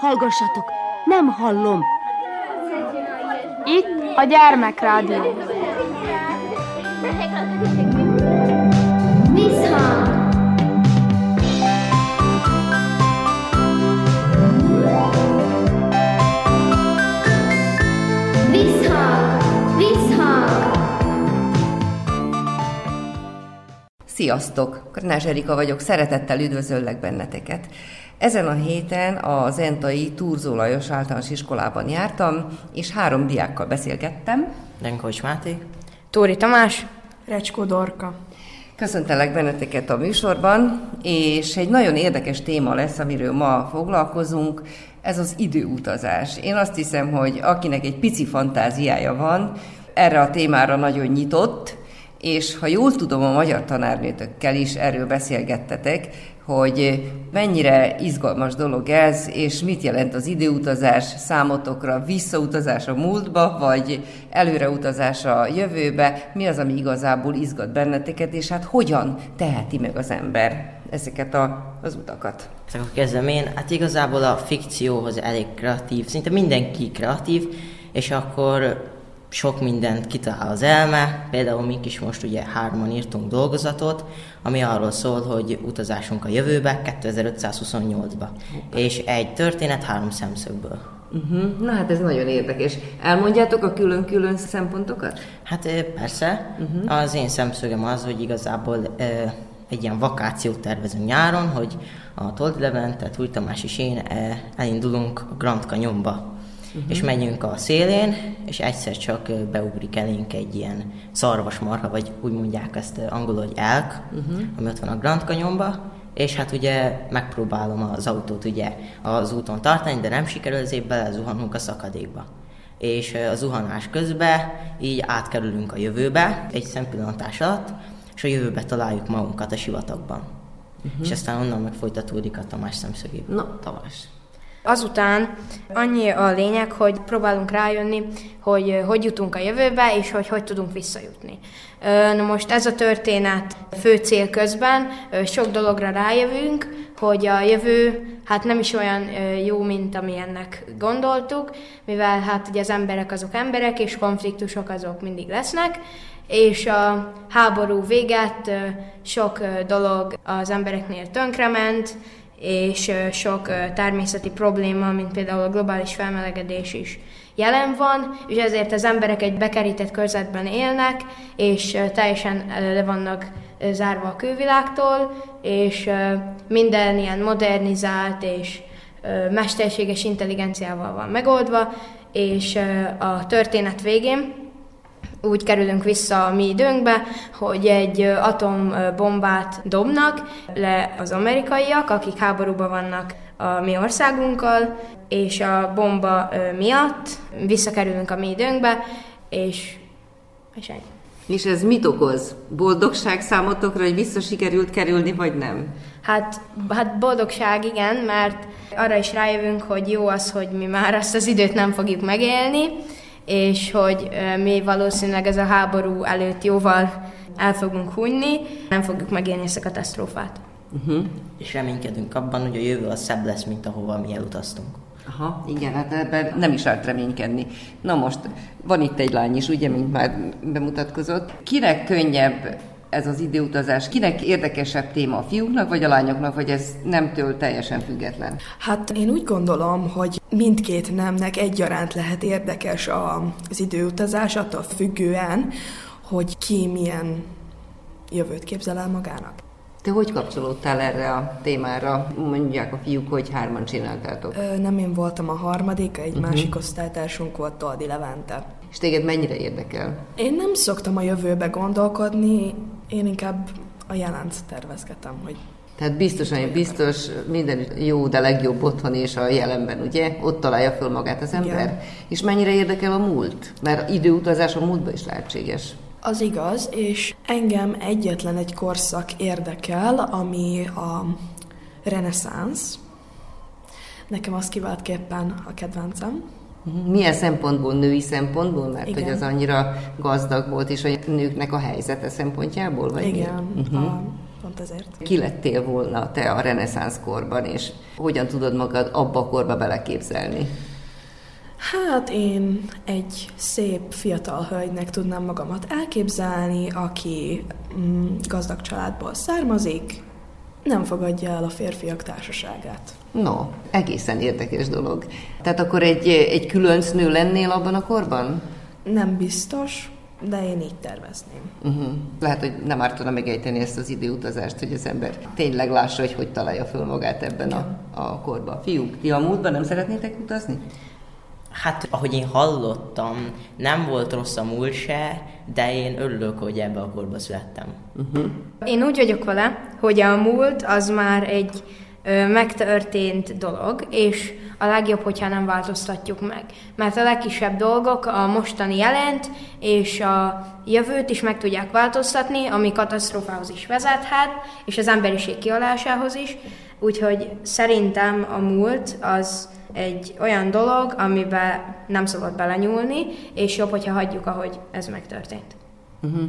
Hallgassatok, nem hallom. Itt a gyermekrádió. Visszhang! Sziasztok! Kornás Erika vagyok, szeretettel üdvözöllek benneteket. Ezen a héten a Zentai Turzó Lajos általános iskolában jártam, és három diákkal beszélgettem. Lenkovics Máté. Tóri Tamás. Recskó Dorka. Köszöntelek benneteket a műsorban, és egy nagyon érdekes téma lesz, amiről ma foglalkozunk, ez az időutazás. Én azt hiszem, hogy akinek egy pici fantáziája van, erre a témára nagyon nyitott, és ha jól tudom, a magyar tanárnőtökkel is erről beszélgettetek, hogy mennyire izgalmas dolog ez, és mit jelent az időutazás számotokra, visszautazás a múltba, vagy előreutazás a jövőbe, mi az, ami igazából izgat benneteket, és hát hogyan teheti meg az ember ezeket a, az utakat. Akkor kezdem én. Hát igazából a fikcióhoz elég kreatív, szinte mindenki kreatív, és akkor sok mindent kitalál az elme, például mi is most ugye hárman írtunk dolgozatot, ami arról szól, hogy utazásunk a jövőbe 2528-ba, és egy történet három szemszögből. Uh-huh. Na hát ez nagyon érdekes. Elmondjátok a külön-külön szempontokat? Hát persze, uh-huh. az én szemszögem az, hogy igazából egy ilyen vakációt tervezünk nyáron, hogy a Toldi Levent, tehát Új Tamás és én elindulunk a Grand Canyonba uh-huh. és megyünk a szélén, és egyszer csak beugrik elénk egy ilyen szarvasmarha, vagy úgy mondják ezt angolul, hogy elk, uh-huh. ami ott van a Grand Canyonba, és hát ugye megpróbálom az autót ugye az úton tartani, de nem sikerül, ezért belezuhanunk a szakadékba. És a zuhanás közben így átkerülünk a jövőbe, egy szempillantás alatt, és a jövőbe találjuk magunkat a sivatagban. Uh-huh. És aztán onnan meg folytatódik a Tamás szemszögéből. Na, Tamás. Azután annyi a lényeg, hogy próbálunk rájönni, hogy hogy jutunk a jövőbe, és hogy hogy tudunk visszajutni. Na most ez a történet fő cél közben, sok dologra rájövünk, hogy a jövő hát nem is olyan jó, mint amilyennek gondoltuk, mivel hát ugye az emberek azok emberek, és konfliktusok azok mindig lesznek, és a háború véget sok dolog az embereknél tönkrement, és sok természeti probléma, mint például a globális felmelegedés is jelen van, és ezért az emberek egy bekerített körzetben élnek, és teljesen le vannak zárva a külvilágtól, és minden ilyen modernizált és mesterséges intelligenciával van megoldva, és a történet végén úgy kerülünk vissza a mi időnkbe, hogy egy atombombát dobnak le az amerikaiak, akik háborúban vannak a mi országunkkal, és a bomba miatt visszakerülünk a mi időnkbe, és, és ennyi. És ez mit okoz? Boldogság számotokra, hogy vissza sikerült kerülni, vagy nem? Hát, hát boldogság, igen, mert arra is rájövünk, hogy jó az, hogy mi már azt az időt nem fogjuk megélni, és hogy mi valószínűleg ez a háború előtt jóval el fogunk hunyni, nem fogjuk megélni ezt a katasztrófát. Uh-huh. És reménykedünk abban, hogy a jövő az szebb lesz, mint ahova mi elutaztunk. Aha, igen, hát ebben nem is árt reménykedni. Na most, van itt egy lány is, ugye, mint már bemutatkozott. Kinek könnyebb ez az időutazás? Kinek érdekesebb téma a fiúknak vagy a lányoknak, vagy ez nemtől teljesen független? Hát én úgy gondolom, hogy mindkét nemnek egyaránt lehet érdekes az időutazás, attól függően, hogy ki milyen jövőt képzel el magának. Te hogy kapcsolódtál erre a témára? Mondják a fiúk, hogy hárman csináltátok. Ö, nem én voltam a harmadik, egy uh-huh. másik osztálytársunk volt Toldi Levente. És téged mennyire érdekel? Én nem szoktam a jövőbe gondolkodni, én inkább a jelent tervezgetem, hogy tehát biztosan, biztos minden jó, de legjobb otthon és a jelenben, ugye? Ott találja föl magát az ember. Igen. És mennyire érdekel a múlt? Mert időutazás a múltba is lehetséges. Az igaz, és engem egyetlen egy korszak érdekel, ami a reneszánsz. Nekem az kiváltképpen a kedvencem. Mhm. Milyen szempontból, női szempontból? Mert Igen. hogy az annyira gazdag volt, és a nőknek a helyzete szempontjából? Vagy Igen. Uh-huh. A pont ezért. Ki lettél volna te a reneszánsz korban, és hogyan tudod magad abba a korba beleképzelni? Hát én egy szép fiatal hölgynek tudnám magamat elképzelni, aki mm, gazdag családból származik, nem fogadja el a férfiak társaságát. No, egészen érdekes dolog. Tehát akkor egy, egy különc nő lennél abban a korban? Nem biztos, de én így tervezném. Uh-huh. Lehet, hogy nem ártana megejteni ezt az időutazást, hogy az ember tényleg lássa, hogy hogy találja föl magát ebben a, a korban. Fiúk, ti a múltban nem szeretnétek utazni? Hát, ahogy én hallottam, nem volt rossz a múlt se, de én örülök, hogy ebbe a korba születtem. Uh-huh. Én úgy vagyok vele, hogy a múlt az már egy megtörtént dolog, és a legjobb, hogyha nem változtatjuk meg. Mert a legkisebb dolgok a mostani jelent és a jövőt is meg tudják változtatni, ami katasztrófához is vezethet, és az emberiség kialásához is. Úgyhogy szerintem a múlt az egy olyan dolog, amiben nem szabad belenyúlni, és jobb, hogyha hagyjuk, ahogy ez megtörtént. Uh-huh.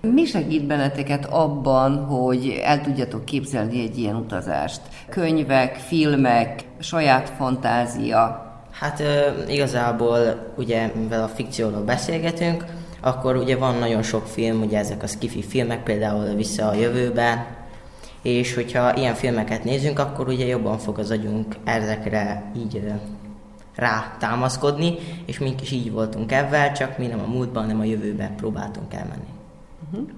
Mi segít benneteket abban, hogy el tudjatok képzelni egy ilyen utazást? Könyvek, filmek, saját fantázia? Hát igazából ugye, mivel a fikcióról beszélgetünk, akkor ugye van nagyon sok film, ugye ezek a skifi filmek, például Vissza a jövőbe, és hogyha ilyen filmeket nézünk, akkor ugye jobban fog az agyunk ezekre így rá támaszkodni, és mink is így voltunk ebben, csak mi nem a múltban, hanem a jövőben próbáltunk elmenni. Uh-huh.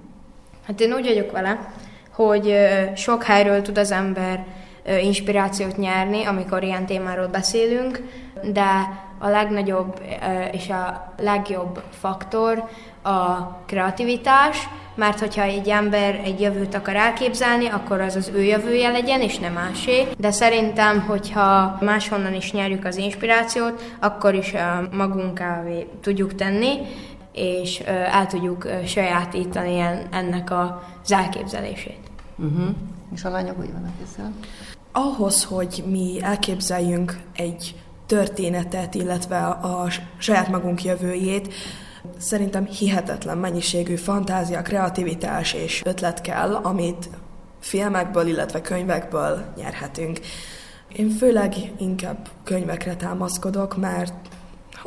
Hát én úgy vagyok vele, hogy sok helyről tud az ember inspirációt nyerni, amikor ilyen témáról beszélünk, de a legnagyobb és a legjobb faktor a kreativitás, mert hogyha egy ember egy jövőt akar elképzelni, akkor az az ő jövője legyen, és nem másé. De szerintem, hogyha máshonnan is nyerjük az inspirációt, akkor is magunkávé tudjuk tenni, és el tudjuk sajátítani ennek az elképzelését. Uh-huh. És a lányok hogy vannak ezzel? Ahhoz, hogy mi elképzeljünk egy történetet, illetve a saját magunk jövőjét, Szerintem hihetetlen mennyiségű fantázia, kreativitás és ötlet kell, amit filmekből, illetve könyvekből nyerhetünk. Én főleg inkább könyvekre támaszkodok, mert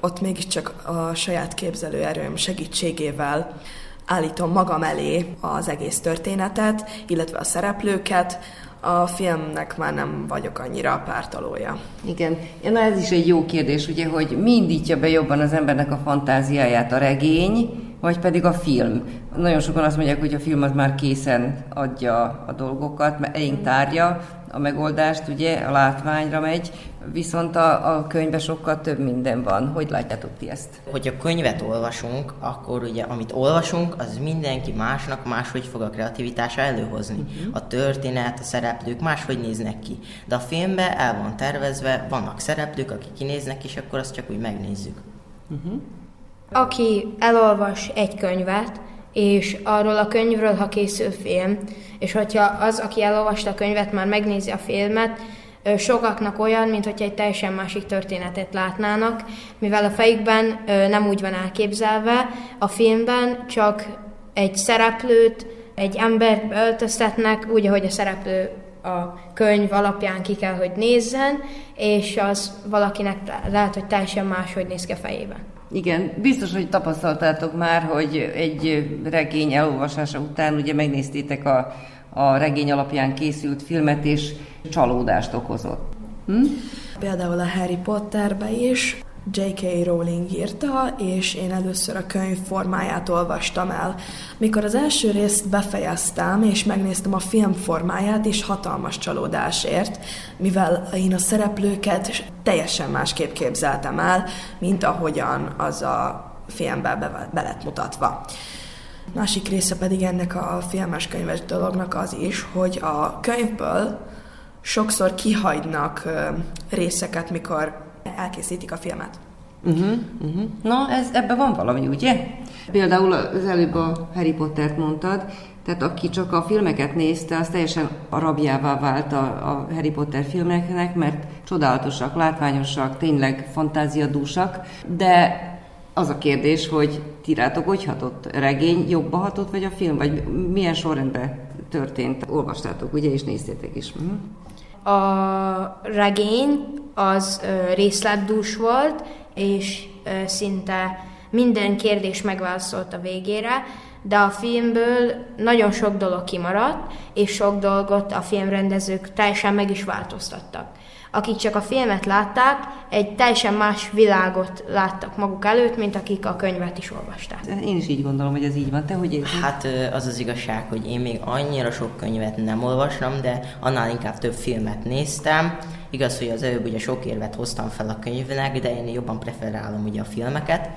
ott mégiscsak a saját képzelőerőm segítségével állítom magam elé az egész történetet, illetve a szereplőket, a filmnek már nem vagyok annyira a pártalója. Igen, na ez is egy jó kérdés, ugye, hogy mi indítja be jobban az embernek a fantáziáját, a regény, vagy pedig a film. Nagyon sokan azt mondják, hogy a film az már készen adja a dolgokat, mert elénk tárja, a megoldást, ugye, a látványra megy, viszont a, a könyvben sokkal több minden van. Hogy látjátok ti ezt? Hogy a könyvet olvasunk, akkor ugye amit olvasunk, az mindenki másnak máshogy fog a kreativitása előhozni. Uh-huh. A történet, a szereplők máshogy néznek ki. De a filmben el van tervezve, vannak szereplők, akik kinéznek, és akkor azt csak úgy megnézzük. Uh-huh. Aki elolvas egy könyvet, és arról a könyvről, ha készül film, és hogyha az, aki elolvasta a könyvet, már megnézi a filmet, sokaknak olyan, mint hogyha egy teljesen másik történetet látnának, mivel a fejükben nem úgy van elképzelve, a filmben csak egy szereplőt, egy embert öltöztetnek, úgy, ahogy a szereplő a könyv alapján ki kell, hogy nézzen, és az valakinek lehet, hogy teljesen máshogy néz ki a fejében. Igen, biztos, hogy tapasztaltátok már, hogy egy regény elolvasása után ugye megnéztétek a, a regény alapján készült filmet, és csalódást okozott. Hm? Például a Harry Potterbe is J.K. Rowling írta, és én először a könyv formáját olvastam el. Mikor az első részt befejeztem, és megnéztem a film formáját, és hatalmas csalódásért, mivel én a szereplőket teljesen másképp képzeltem el, mint ahogyan az a filmben be, be lett mutatva. Másik része pedig ennek a filmes könyves dolognak az is, hogy a könyvből sokszor kihagynak részeket, mikor elkészítik a filmet. Uh-huh, uh-huh. Na, ez, ebben van valami, ugye? Például az előbb a Harry Pottert mondtad, tehát aki csak a filmeket nézte, az teljesen a rabjává vált a, a Harry Potter filmeknek, mert csodálatosak, látványosak, tényleg fantáziadúsak, de az a kérdés, hogy ti rátok hogy hatott? Regény jobban hatott, vagy a film? Vagy milyen sorrendben történt. Olvastátok, ugye, és néztétek is. A regény az ö, részletdús volt, és szinte minden kérdés megválaszolt a végére, de a filmből nagyon sok dolog kimaradt, és sok dolgot a filmrendezők teljesen meg is változtattak. Akik csak a filmet látták, egy teljesen más világot láttak maguk előtt, mint akik a könyvet is olvasták. Én is így gondolom, hogy ez így van. Te hogy érzed? Hát az az igazság, hogy én még annyira sok könyvet nem olvastam, de annál inkább több filmet néztem. Igaz, hogy az előbb ugye sok érvet hoztam fel a könyvnek, de én jobban preferálom ugye a filmeket.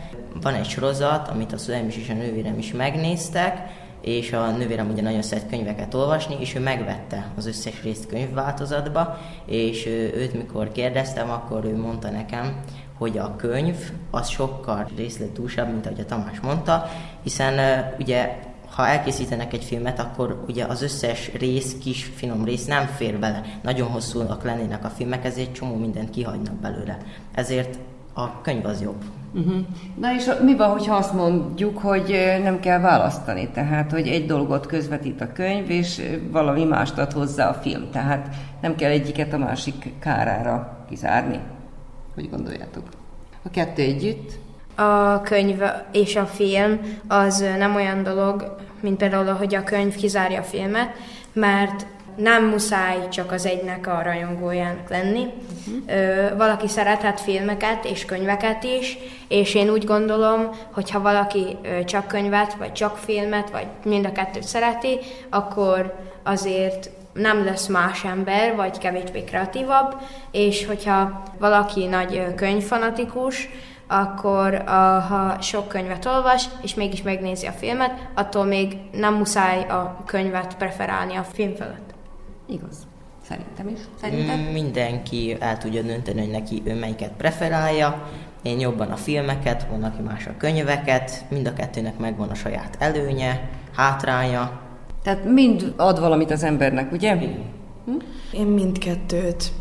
Van egy sorozat, amit a szüleim is és a nővérem is megnéztek, és a nővérem ugye nagyon szeret könyveket olvasni, és ő megvette az összes részt könyvváltozatba, és őt mikor kérdeztem, akkor ő mondta nekem, hogy a könyv az sokkal részletúsabb, mint ahogy a Tamás mondta, hiszen ugye ha elkészítenek egy filmet, akkor ugye az összes rész, kis finom rész nem fér bele. Nagyon hosszúak lennének a filmek, ezért csomó mindent kihagynak belőle. Ezért a könyv az jobb. Uh-huh. Na és mi van, hogyha azt mondjuk, hogy nem kell választani, tehát hogy egy dolgot közvetít a könyv, és valami mást ad hozzá a film, tehát nem kell egyiket a másik kárára kizárni? Hogy gondoljátok? A kettő együtt? A könyv és a film az nem olyan dolog, mint például, hogy a könyv kizárja a filmet, mert nem muszáj csak az egynek a rajongójának lenni. Uh-huh. Valaki szerethet filmeket és könyveket is, és én úgy gondolom, hogy ha valaki csak könyvet, vagy csak filmet, vagy mind a kettőt szereti, akkor azért nem lesz más ember, vagy kevésbé kreatívabb, és hogyha valaki nagy könyvfanatikus, akkor ha sok könyvet olvas, és mégis megnézi a filmet, attól még nem muszáj a könyvet preferálni a film fölött. Igaz. Szerintem is. Szerintem? Mm, Mindenki el tudja dönteni, hogy neki ő melyiket preferálja. Én jobban a filmeket, van, aki más a könyveket. Mind a kettőnek megvan a saját előnye, hátránya. Tehát mind ad valamit az embernek, ugye? Én mindkettőt.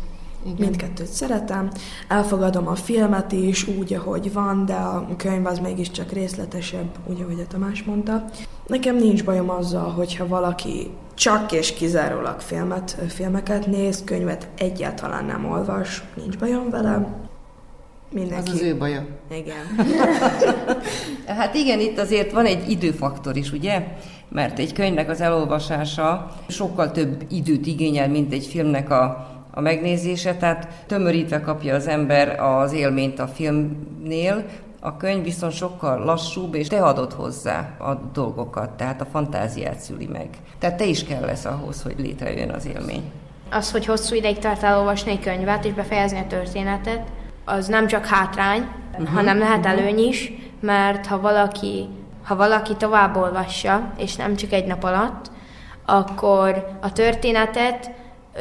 Igen. Mindkettőt szeretem. Elfogadom a filmet is úgy, ahogy van, de a könyv az mégiscsak részletesebb, úgy, ahogy a Tamás mondta. Nekem nincs bajom azzal, hogyha valaki csak és kizárólag filmet, filmeket néz, könyvet egyáltalán nem olvas, nincs bajom vele. Mindenki. Az az ő baja. Igen. Hát igen, itt azért van egy időfaktor is, ugye? Mert egy könyvnek az elolvasása sokkal több időt igényel, mint egy filmnek a, a megnézése, tehát tömörítve kapja az ember az élményt a filmnél, a könyv viszont sokkal lassúbb, és te adod hozzá a dolgokat, tehát a fantáziát szüli meg. Tehát te is kell lesz ahhoz, hogy létrejön az élmény. Az, hogy hosszú ideig tart elolvasni egy könyvet és befejezni a történetet, az nem csak hátrány, uh-huh. hanem lehet előny is, mert ha valaki, ha valaki tovább olvassa, és nem csak egy nap alatt, akkor a történetet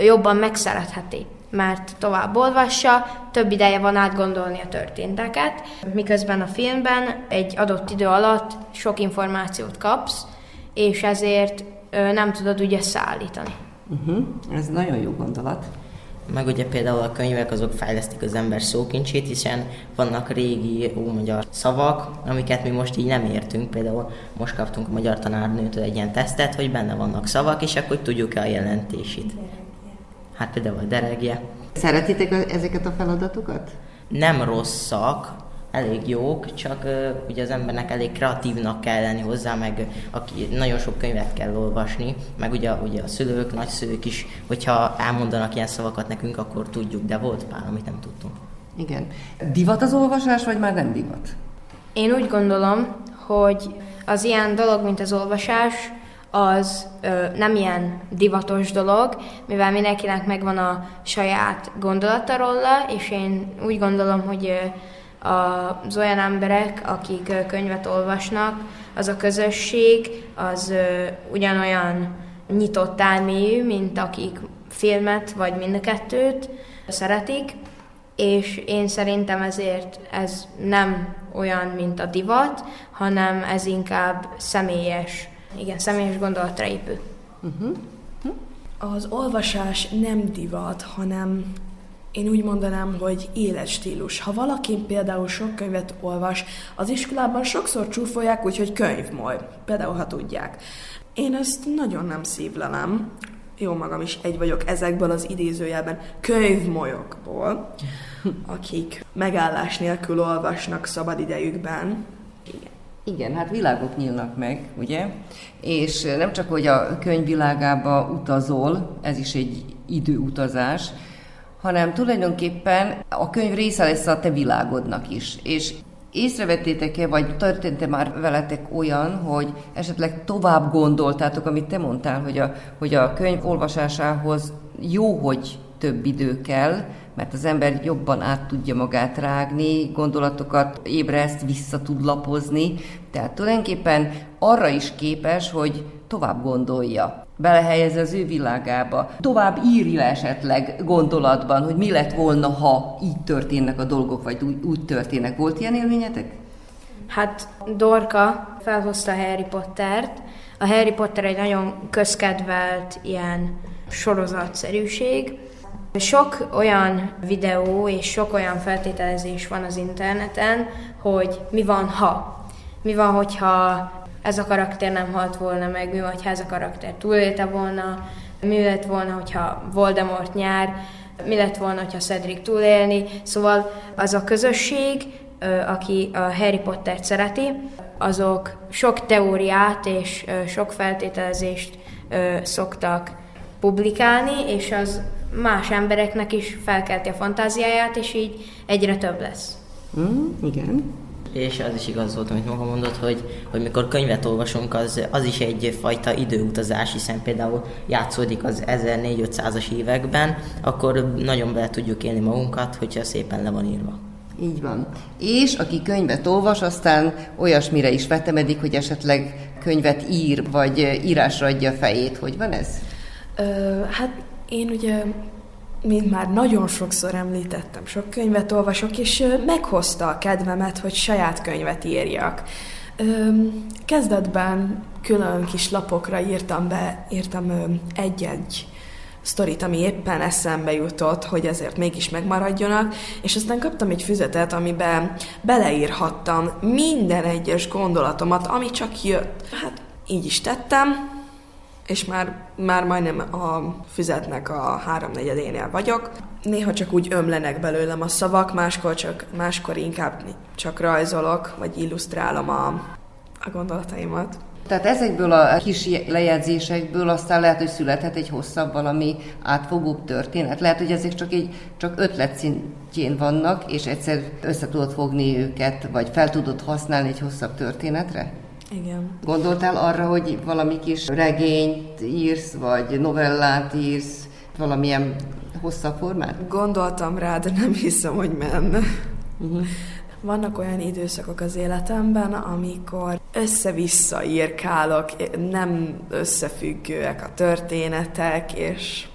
jobban megszeretheti mert tovább olvassa, több ideje van átgondolni a történteket, miközben a filmben egy adott idő alatt sok információt kapsz, és ezért ö, nem tudod úgy összeállítani. Uh-huh. Ez nagyon jó gondolat. Meg ugye például a könyvek azok fejlesztik az ember szókincsét, hiszen vannak régi ómagyar szavak, amiket mi most így nem értünk. Például most kaptunk a magyar tanárnőtől egy ilyen tesztet, hogy benne vannak szavak, és akkor tudjuk-e a jelentését. Hát például a deregje. Szeretitek ezeket a feladatokat? Nem rosszak, elég jók, csak uh, ugye az embernek elég kreatívnak kell lenni hozzá, meg aki, nagyon sok könyvet kell olvasni, meg ugye, ugye a szülők, nagyszülők is, hogyha elmondanak ilyen szavakat nekünk, akkor tudjuk, de volt pár, amit nem tudtunk. Igen. Divat az olvasás, vagy már nem divat? Én úgy gondolom, hogy az ilyen dolog, mint az olvasás, az ö, nem ilyen divatos dolog, mivel mindenkinek megvan a saját gondolata róla, és én úgy gondolom, hogy ö, az olyan emberek, akik ö, könyvet olvasnak, az a közösség, az ö, ugyanolyan nyitott elmélyű, mint akik filmet vagy mind a kettőt szeretik, és én szerintem ezért ez nem olyan, mint a divat, hanem ez inkább személyes, igen, személyes gondolatra épül. Az olvasás nem divat, hanem én úgy mondanám, hogy életstílus. Ha valaki például sok könyvet olvas, az iskolában sokszor csúfolják, úgyhogy könyvmoly, például ha tudják. Én ezt nagyon nem szívlelem. Jó magam is egy vagyok ezekből az idézőjelben könyvmolyokból, akik megállás nélkül olvasnak szabadidejükben. Igen, hát világok nyílnak meg, ugye? És nem csak, hogy a könyvvilágába utazol, ez is egy időutazás, hanem tulajdonképpen a könyv része lesz a te világodnak is. És észrevettétek-e, vagy történt-e már veletek olyan, hogy esetleg tovább gondoltátok, amit te mondtál, hogy a, hogy a könyv olvasásához jó, hogy több idő kell, mert az ember jobban át tudja magát rágni, gondolatokat ébreszt, vissza tud lapozni, tehát tulajdonképpen arra is képes, hogy tovább gondolja, belehelyez az ő világába, tovább írja esetleg gondolatban, hogy mi lett volna, ha így történnek a dolgok, vagy úgy, úgy történnek. Volt ilyen élményetek? Hát Dorka felhozta Harry Pottert. A Harry Potter egy nagyon közkedvelt ilyen sorozatszerűség. Sok olyan videó és sok olyan feltételezés van az interneten, hogy mi van, ha. Mi van, hogyha ez a karakter nem halt volna meg, mi van, ha ez a karakter túlélte volna, mi lett volna, hogyha Voldemort nyár, mi lett volna, hogyha Cedric túlélni. Szóval az a közösség, aki a Harry Pottert szereti, azok sok teóriát és sok feltételezést szoktak publikálni, és az más embereknek is felkelti a fantáziáját, és így egyre több lesz. Mm, igen. És az is igaz volt, amit maga mondott, hogy, hogy mikor könyvet olvasunk, az, az is egyfajta időutazás, hiszen például játszódik az 1400-as években, akkor nagyon bele tudjuk élni magunkat, hogyha szépen le van írva. Így van. És aki könyvet olvas, aztán olyasmire is vetemedik, hogy esetleg könyvet ír, vagy írásra adja a fejét. Hogy van ez? Ö, hát én ugye, mint már nagyon sokszor említettem, sok könyvet olvasok, és meghozta a kedvemet, hogy saját könyvet írjak. Kezdetben külön kis lapokra írtam be, írtam egy-egy sztorit, ami éppen eszembe jutott, hogy ezért mégis megmaradjonak, és aztán kaptam egy füzetet, amiben beleírhattam minden egyes gondolatomat, ami csak jött. Hát így is tettem, és már, már majdnem a füzetnek a háromnegyedénél vagyok. Néha csak úgy ömlenek belőlem a szavak, máskor, csak, máskor inkább csak rajzolok, vagy illusztrálom a, a gondolataimat. Tehát ezekből a kis lejegyzésekből aztán lehet, hogy születhet egy hosszabb, valami átfogóbb történet. Lehet, hogy ezek csak egy csak ötlet vannak, és egyszer össze tudod fogni őket, vagy fel tudod használni egy hosszabb történetre? Igen. Gondoltál arra, hogy valami kis regényt írsz, vagy novellát írsz, valamilyen hosszabb formát? Gondoltam rá, de nem hiszem, hogy menne. Uh-huh. Vannak olyan időszakok az életemben, amikor össze-vissza írkálok, nem összefüggőek a történetek, és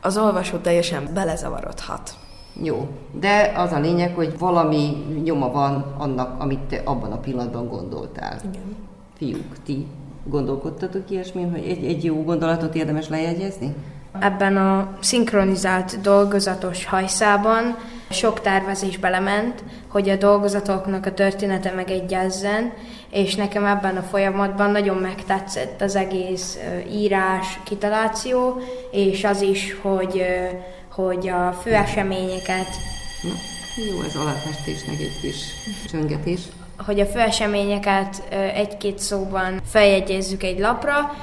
az olvasó teljesen belezavarodhat. Jó, de az a lényeg, hogy valami nyoma van annak, amit te abban a pillanatban gondoltál. Igen. Fiúk, ti gondolkodtatok ilyesmin, hogy egy, egy jó gondolatot érdemes lejegyezni? Ebben a szinkronizált dolgozatos hajszában sok tervezés belement, hogy a dolgozatoknak a története megegyezzen, és nekem ebben a folyamatban nagyon megtetszett az egész írás, kitaláció, és az is, hogy, hogy a főeseményeket... Na, jó, ez aláfestésnek egy kis csöngetés. Hogy a főeseményeket egy-két szóban feljegyezzük egy lapra,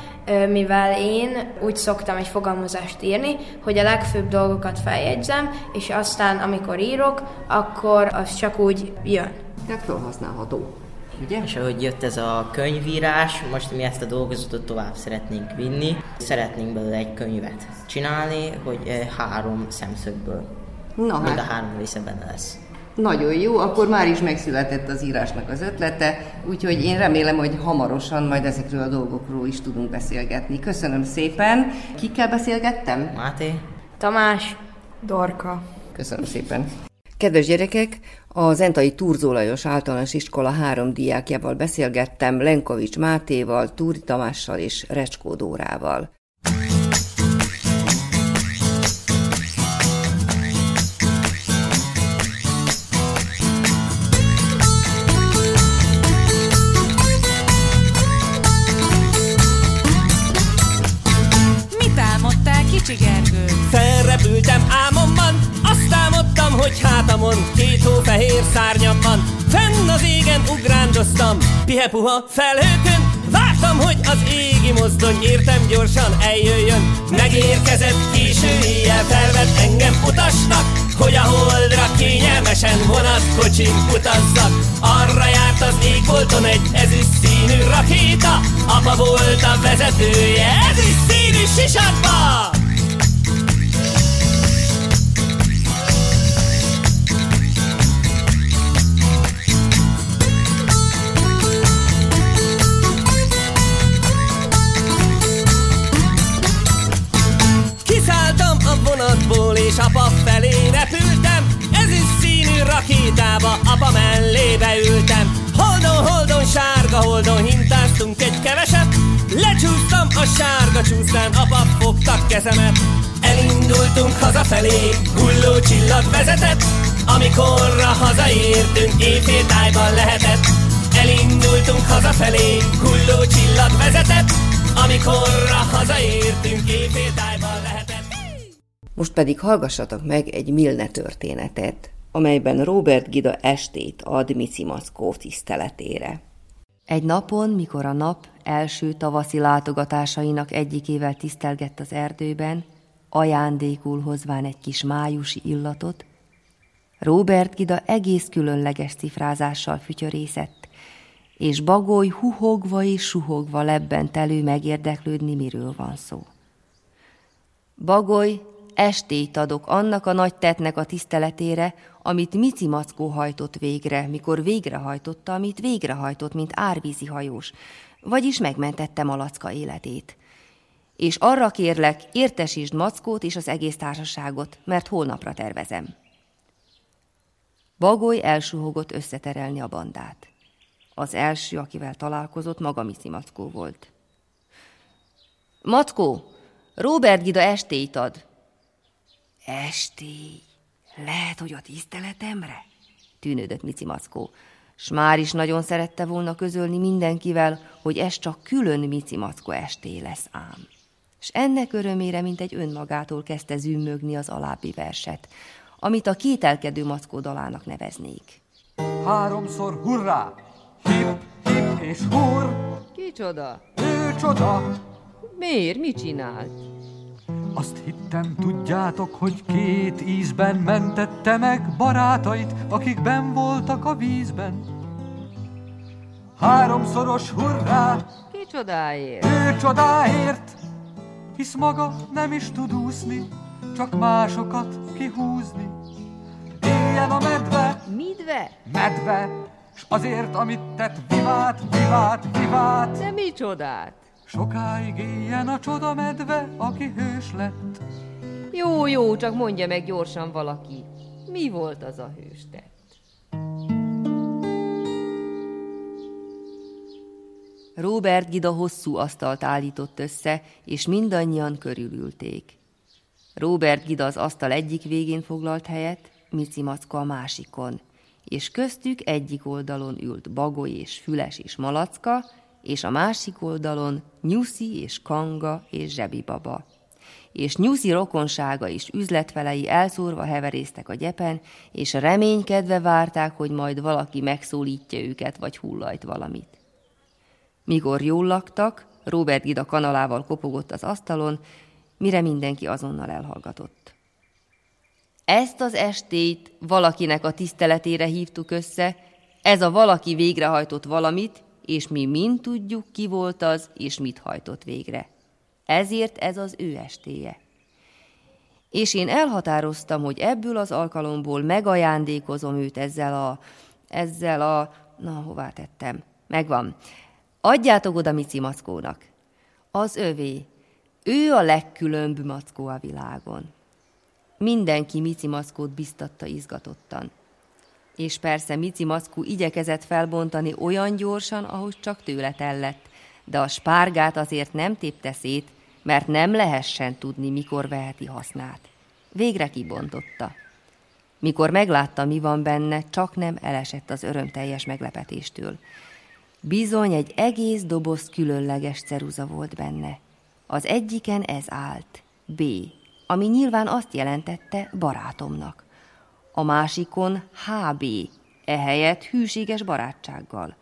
mivel én úgy szoktam egy fogalmazást írni, hogy a legfőbb dolgokat feljegyzem, és aztán, amikor írok, akkor az csak úgy jön. Tehát felhasználható. Ugye? És ahogy jött ez a könyvírás, most mi ezt a dolgozatot tovább szeretnénk vinni. Szeretnénk belőle egy könyvet csinálni, hogy három szemszögből. Na Mind hát. a három része benne lesz. Nagyon jó, akkor már is megszületett az írásnak az ötlete, úgyhogy én remélem, hogy hamarosan majd ezekről a dolgokról is tudunk beszélgetni. Köszönöm szépen. Kikkel beszélgettem? Máté. Tamás. Dorka. Köszönöm szépen. Kedves gyerekek, az Entai Turzólajos Általános Iskola három diákjával beszélgettem Lenkovics Mátéval, Túri Tamással és Recskó Dórával. Ugrándoztam, pihepuha felhőkön, Vártam, hogy az égi mozdony értem gyorsan eljöjjön. Megérkezett késő éjjel felvett engem utasnak Hogy a holdra kényelmesen vonatkocsin utazzak. Arra járt az égbolton egy ezüst színű rakéta Apa volt a vezetője ezüst színű sisakba holdon hintáztunk egy keveset. Lecsúsztam a sárga csúszán, apa fogta kezemet. Elindultunk hazafelé, hulló csillag vezetett. Amikorra hazaértünk, éjféltájban lehetett. Elindultunk hazafelé, hulló csillag vezetett. Amikorra hazaértünk, éjféltájban lehetett. Most pedig hallgassatok meg egy Milne történetet, amelyben Robert Gida estét ad Mici Mackó tiszteletére. Egy napon, mikor a nap első tavaszi látogatásainak egyikével tisztelgett az erdőben, ajándékul hozván egy kis májusi illatot, Robert Gida egész különleges cifrázással fütyörészett, és bagoly huhogva és suhogva lebbent elő megérdeklődni, miről van szó. Bagoly estét adok annak a nagy tettnek a tiszteletére, amit Mici Mackó hajtott végre, mikor végrehajtotta, amit végrehajtott, mint árvízi hajós, vagyis megmentette Malacka életét. És arra kérlek, értesítsd Mackót és az egész társaságot, mert holnapra tervezem. Bagoly elsuhogott összeterelni a bandát. Az első, akivel találkozott, maga Mici Mackó volt. Mackó, Robert Gida estét ad, Esti, lehet, hogy a tiszteletemre? Tűnődött Mici Mackó. S már is nagyon szerette volna közölni mindenkivel, hogy ez csak külön Mici Mackó esté lesz ám. És ennek örömére, mint egy önmagától kezdte zümmögni az alábbi verset, amit a kételkedő Mackó dalának neveznék. Háromszor hurrá! Hip, hip és hurr! Kicsoda? Ő csoda! Miért? Mit csinált? Azt hittem, tudjátok, hogy két ízben mentette meg barátait, akik ben voltak a vízben. Háromszoros hurrá! Ki csodáért? Ő csodáért! Hisz maga nem is tud úszni, csak másokat kihúzni. Éljen a medve! Midve? Medve! S azért, amit tett, vivát, vivát, vivát! De mi csodát? Sokáig éljen a csoda medve, aki hős lett. Jó, jó, csak mondja meg gyorsan valaki, mi volt az a hőstett? Robert Gida hosszú asztalt állított össze, és mindannyian körülülték. Robert Gida az asztal egyik végén foglalt helyet, Mici Macka a másikon, és köztük egyik oldalon ült Bagoly és Füles és Malacka, és a másik oldalon Nyuszi és Kanga és Zsebibaba. És Nyuszi rokonsága és üzletfelei elszórva heverésztek a gyepen, és reménykedve várták, hogy majd valaki megszólítja őket, vagy hullajt valamit. Mikor jól laktak, Robert Gida kanalával kopogott az asztalon, mire mindenki azonnal elhallgatott. Ezt az estét valakinek a tiszteletére hívtuk össze, ez a valaki végrehajtott valamit, és mi mind tudjuk, ki volt az, és mit hajtott végre. Ezért ez az ő estéje. És én elhatároztam, hogy ebből az alkalomból megajándékozom őt ezzel a... ezzel a... na, hová tettem? Megvan. Adjátok oda Mici Mackónak. Az övé. Ő a legkülönbb mackó a világon. Mindenki Mici Mackót biztatta izgatottan és persze Mici Mackú igyekezett felbontani olyan gyorsan, ahogy csak tőle tellett, de a spárgát azért nem tépte szét, mert nem lehessen tudni, mikor veheti hasznát. Végre kibontotta. Mikor meglátta, mi van benne, csak nem elesett az örömteljes meglepetéstől. Bizony egy egész doboz különleges ceruza volt benne. Az egyiken ez állt. B. ami nyilván azt jelentette barátomnak. A másikon HB, ehelyett hűséges barátsággal.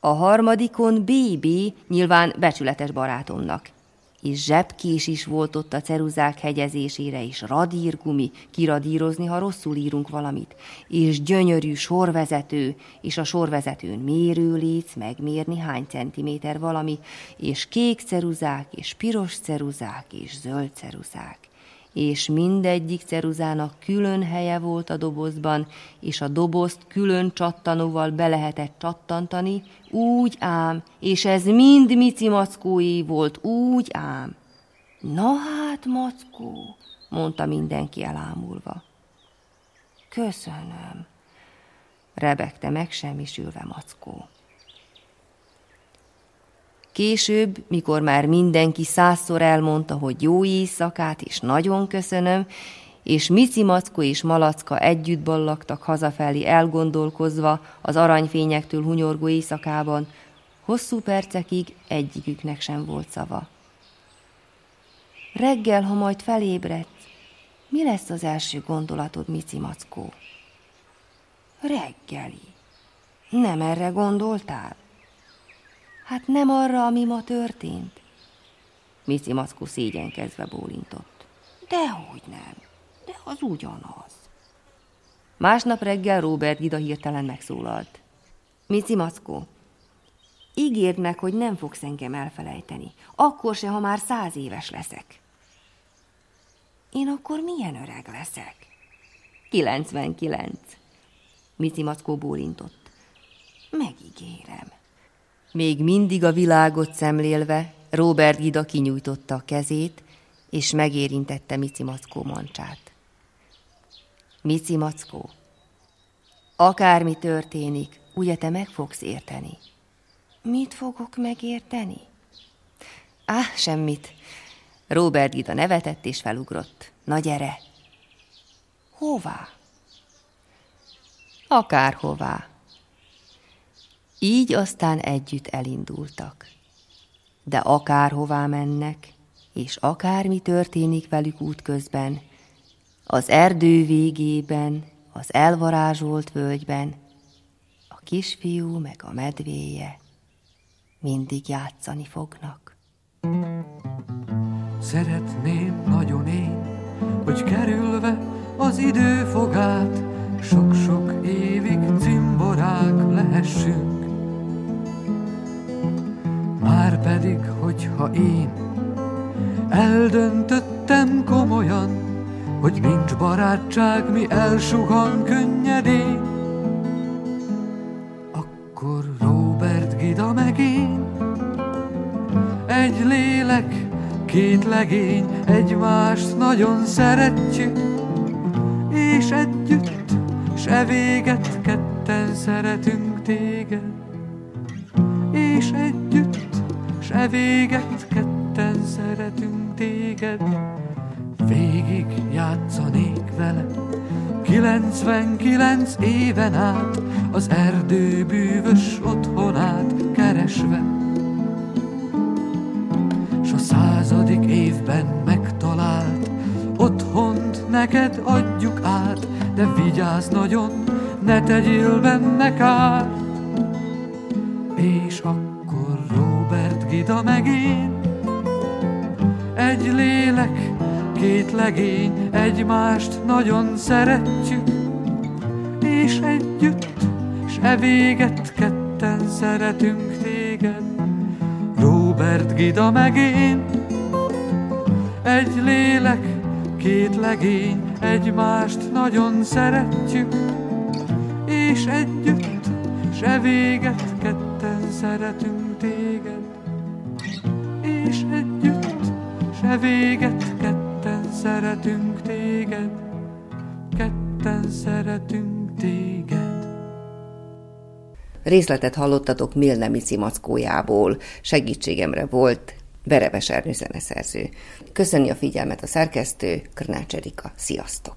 A harmadikon BB, nyilván becsületes barátomnak. És zsebkés is volt ott a ceruzák hegyezésére, és radírgumi, kiradírozni, ha rosszul írunk valamit, és gyönyörű sorvezető, és a sorvezetőn mérőléc, megmérni hány centiméter valami, és kék ceruzák, és piros ceruzák, és zöld ceruzák és mindegyik ceruzának külön helye volt a dobozban, és a dobozt külön csattanóval be lehetett csattantani, úgy ám, és ez mind Mici mackói volt, úgy ám. Na hát, mackó, mondta mindenki elámulva. Köszönöm, rebegte meg semmisülve mackó. Később, mikor már mindenki százszor elmondta, hogy jó éjszakát, és nagyon köszönöm, és Mici Mackó és Malacka együtt ballagtak hazafelé elgondolkozva az aranyfényektől hunyorgó éjszakában, hosszú percekig egyiküknek sem volt szava. Reggel, ha majd felébredsz, mi lesz az első gondolatod, Mici Mackó? Reggeli. Nem erre gondoltál? Hát nem arra, ami ma történt? Mici Mackó szégyenkezve bólintott. Dehogy nem, de az ugyanaz. Másnap reggel Robert Gida hirtelen megszólalt. Mici Mackó, ígérd meg, hogy nem fogsz engem elfelejteni. Akkor se, ha már száz éves leszek. Én akkor milyen öreg leszek? 99. Mici Mackó bólintott. Megígérem. Még mindig a világot szemlélve, Robert Gida kinyújtotta a kezét, és megérintette Mici Mackó mancsát. Mici Mackó, akármi történik, ugye te meg fogsz érteni? Mit fogok megérteni? Á, semmit. Robert Gida nevetett és felugrott. Na gyere! Hová? Akárhová. Így aztán együtt elindultak. De akárhová mennek, és akármi történik velük útközben, az erdő végében, az elvarázsolt völgyben, a kisfiú meg a medvéje mindig játszani fognak. Szeretném nagyon én, hogy kerülve az idő fogát, sok-sok évig cimborák lehessünk. Már pedig, hogyha én eldöntöttem komolyan, hogy nincs barátság, mi elsuhan könnyedén, akkor Robert Gida meg én. Egy lélek, két legény, egymást nagyon szeretjük, és együtt, se véget ketten szeretünk téged, és együtt se véget, ketten szeretünk téged. Végig játszanék vele, 99 éven át, az erdő bűvös otthonát keresve. S a századik évben megtalált, otthont neked adjuk át, de vigyázz nagyon, ne tegyél benne kárt. Ida meg én. Egy lélek, két legény, egymást nagyon szeretjük, és együtt, se véget ketten szeretünk téged. Robert Gida meg én, egy lélek, két legény, egymást nagyon szeretjük, és együtt, se véget ketten szeretünk téged véget, ketten szeretünk téged, ketten szeretünk téged. Részletet hallottatok Milne Mici mackójából, segítségemre volt Vereves Ernő zeneszerző. Köszöni a figyelmet a szerkesztő, Krnács Erika. Sziasztok!